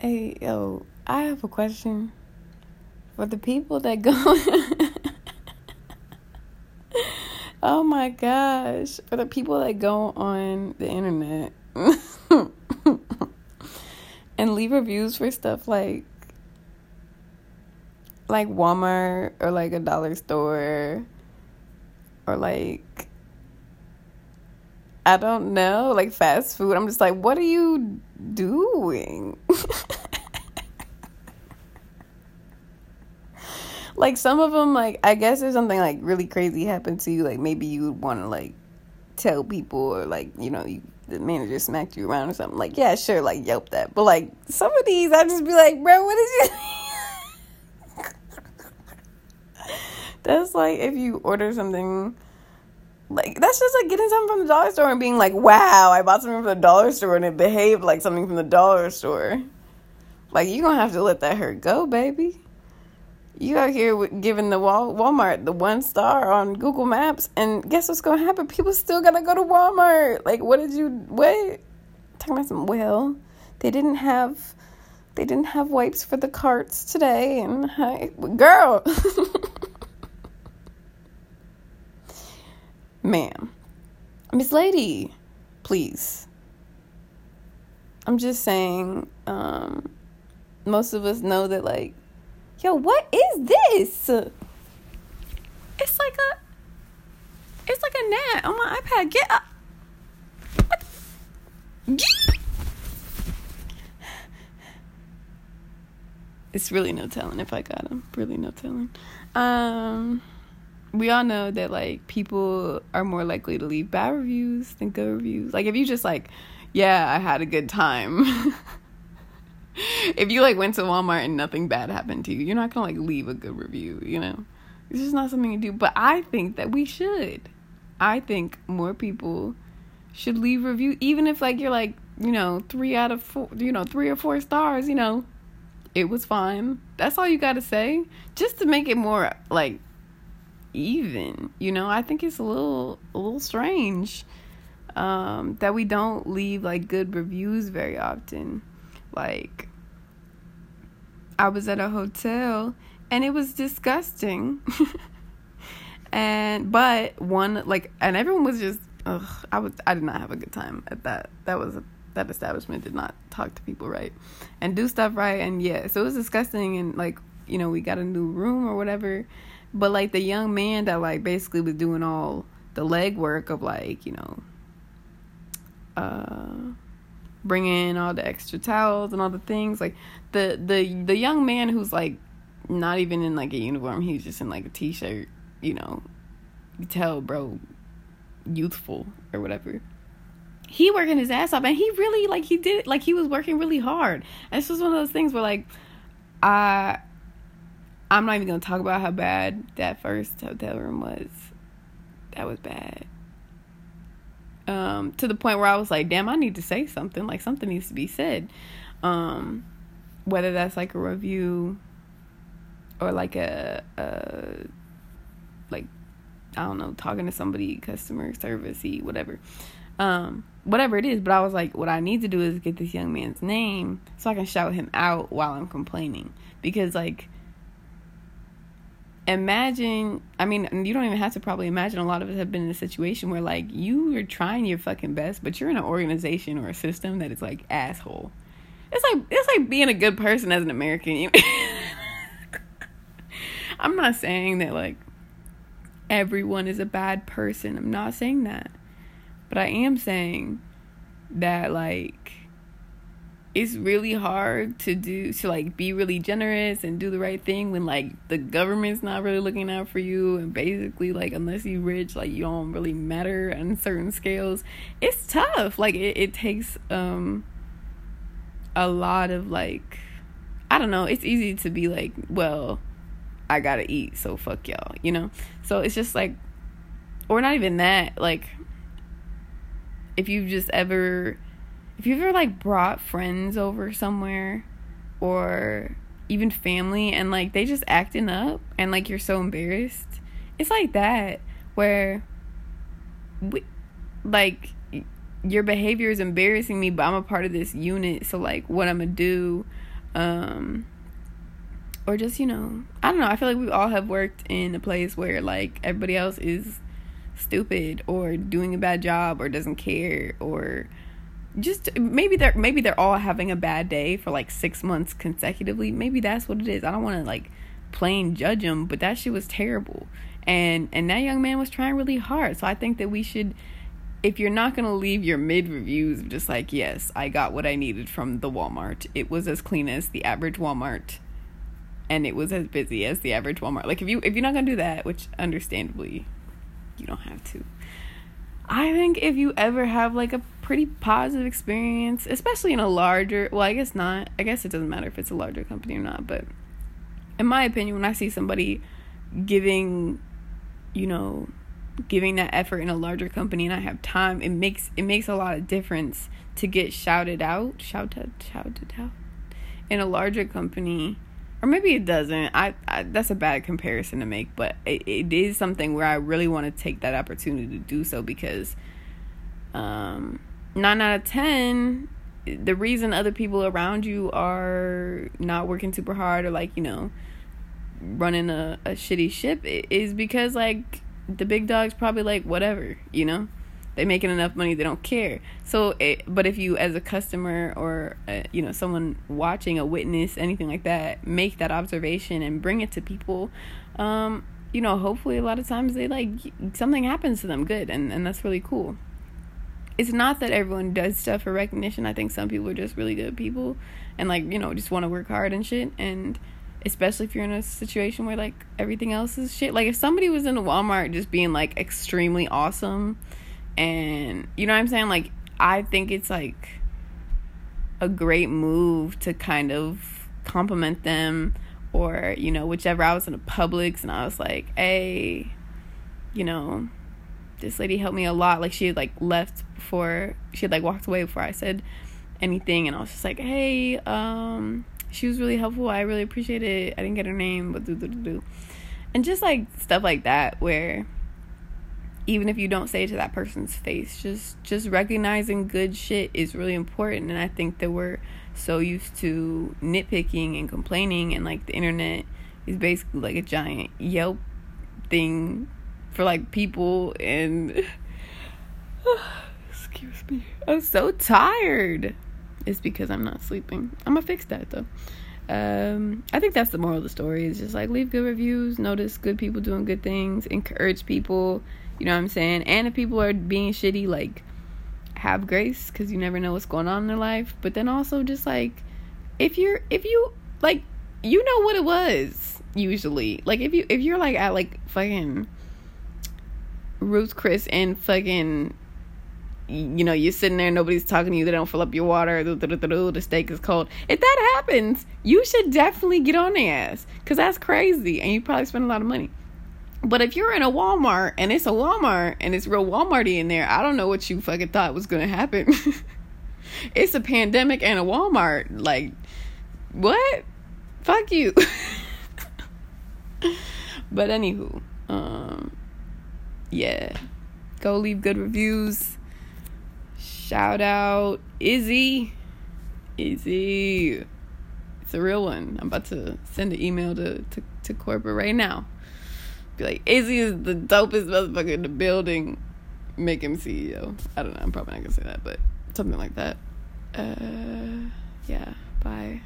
Hey, yo, I have a question for the people that go. oh my gosh, for the people that go on the internet and leave reviews for stuff like like Walmart or like a dollar store or like I don't know, like fast food. I'm just like, what are you doing? like some of them like I guess if something like really crazy happened to you, like maybe you would want to like tell people or like, you know, you the manager smacked you around or something. Like, yeah, sure, like yelp that. But like some of these I just be like, bro, what is you That's like if you order something like that's just like getting something from the dollar store and being like, "Wow, I bought something from the dollar store and it behaved like something from the dollar store." Like you gonna have to let that hurt go, baby. You out here giving the Wal- Walmart the one star on Google Maps, and guess what's gonna happen? People still gotta go to Walmart. Like, what did you wait? Talking about some well, they didn't have, they didn't have wipes for the carts today, and I, girl. Ma'am. Miss Lady, please. I'm just saying, um, most of us know that, like, yo, what is this? It's like a, it's like a gnat on my iPad. Get up. It's really no telling if I got him. Really no telling. Um we all know that like people are more likely to leave bad reviews than good reviews. Like if you just like, yeah, I had a good time. if you like went to Walmart and nothing bad happened to you, you're not gonna like leave a good review, you know? It's just not something you do. But I think that we should. I think more people should leave review, even if like you're like, you know, three out of four you know, three or four stars, you know, it was fine. That's all you gotta say. Just to make it more like even you know? I think it's a little a little strange um that we don't leave like good reviews very often. Like i was at a hotel and it was disgusting. And but one like and everyone was just ugh, i was i did not have a good time at that. That was a, that establishment did not talk to people right and do stuff right. And yeah so it was disgusting and like you know we got a new room or whatever but like the young man that like basically was doing all the legwork of like you know, uh, bringing all the extra towels and all the things. Like the the the young man who's like not even in like a uniform. He's just in like a t-shirt. You know, you tell bro, youthful or whatever he working his ass off and he really like he did like he was working really hard and this was one of those things where like i I'm not even gonna talk about how bad that first hotel room was. That was bad. Um, to the point where I was like, damn, I need to say something. Like something needs to be said. Um, whether that's like a review or like a, a like I don't know, talking to somebody, customer servicey, whatever. Um, whatever it is, but I was like, what I need to do is get this young man's name so I can shout him out while I'm complaining. Because like imagine i mean you don't even have to probably imagine a lot of us have been in a situation where like you are trying your fucking best but you're in an organization or a system that is like asshole. It's like it's like being a good person as an american. I'm not saying that like everyone is a bad person. I'm not saying that. But i am saying that like it's really hard to do to like be really generous and do the right thing when like the government's not really looking out for you. And basically like unless you rich like you don't really matter on certain scales. It's tough. Like it, it takes um a lot of like i don't know. It's easy to be like well i gotta eat so fuck y'all you know? So it's just like or not even that. Like if you've just ever if you've ever like brought friends over somewhere or even family and like they just acting up and like you're so embarrassed it's like that where we like your behavior is embarrassing me but i'm a part of this unit so like what i'm gonna do Um, or just, you know, I don't know. I feel like we all have worked in a place where like everybody else is stupid or doing a bad job or doesn't care or just maybe they're maybe they're all having a bad day for like 6 months consecutively. Maybe that's what it is. I don't want to like plain judge them, but that shit was terrible. And and that young man was trying really hard. So I think that we should if you're not going to leave your mid reviews just like, yes, I got what I needed from the Walmart. It was as clean as the average Walmart and it was as busy as the average Walmart. Like if you if you're not going to do that, which understandably you don't have to. I think if you ever have like a pretty positive experience, especially in a larger, well, I guess not. I guess it doesn't matter if it's a larger company or not, but in my opinion, when I see somebody giving, you know, giving that effort in a larger company and I have time, it makes it makes a lot of difference to get shouted out, shouted shouted out in a larger company or maybe it doesn't. I, I, that's a bad comparison to make, but it, it is something where I really want to take that opportunity to do so because um 9 out of 10 the reason other people around you are not working super hard or like, you know, running a, a shitty ship is because like the big dog's probably like whatever, you know? they're making enough money they don't care so it, but if you as a customer or uh, you know someone watching a witness anything like that make that observation and bring it to people um you know hopefully a lot of times they like something happens to them good and and that's really cool it's not that everyone does stuff for recognition i think some people are just really good people and like you know just want to work hard and shit and especially if you're in a situation where like everything else is shit like if somebody was in a walmart just being like extremely awesome and you know what I'm saying? Like, I think it's like a great move to kind of compliment them or, you know, whichever. I was in a Publix and I was like, hey, you know, this lady helped me a lot. Like, she had like left before, she had like walked away before I said anything. And I was just like, hey, um, she was really helpful. I really appreciate it. I didn't get her name, but do, do, do, do. And just like stuff like that where even if you don't say it to that person's face just just recognizing good shit is really important and i think that we're so used to nitpicking and complaining and like the internet is basically like a giant yelp thing for like people and excuse me i'm so tired it's because i'm not sleeping i'm gonna fix that though um, I think that's the moral of the story. Is just like leave good reviews, notice good people doing good things, encourage people, you know what I'm saying? And if people are being shitty, like, have grace because you never know what's going on in their life. But then also just like, if you're, if you, like, you know what it was usually. Like, if you, if you're like at like fucking Ruth Chris and fucking you know, you're sitting there, nobody's talking to you, they don't fill up your water, the steak is cold. If that happens, you should definitely get on their ass because that's crazy and you probably spend a lot of money. But if you're in a Walmart and it's a Walmart and it's real Walmarty in there, I don't know what you fucking thought was gonna happen. it's a pandemic and a Walmart. Like, what? Fuck you. but anywho, um, yeah, go leave good reviews. Shout out Izzy. Izzy. It's a real one. I'm about to send an email to, to, to corporate right now. Be like, Izzy is the dopest motherfucker in the building. Make him CEO. I don't know. I'm probably not gonna say that, but something like that. Uh, yeah. Bye.